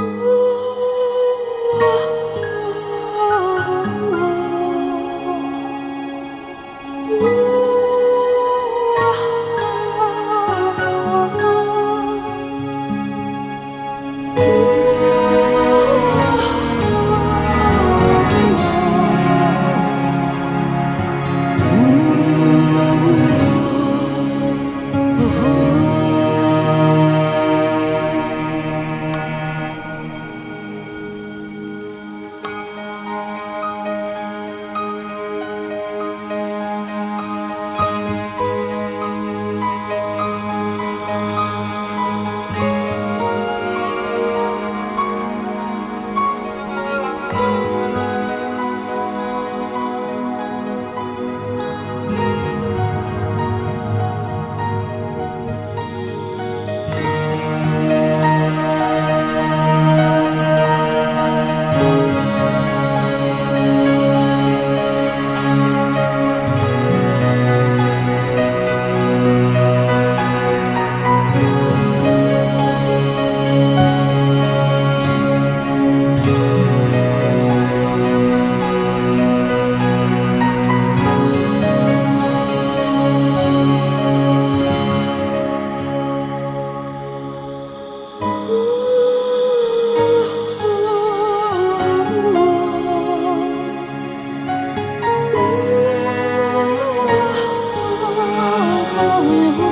呜。you.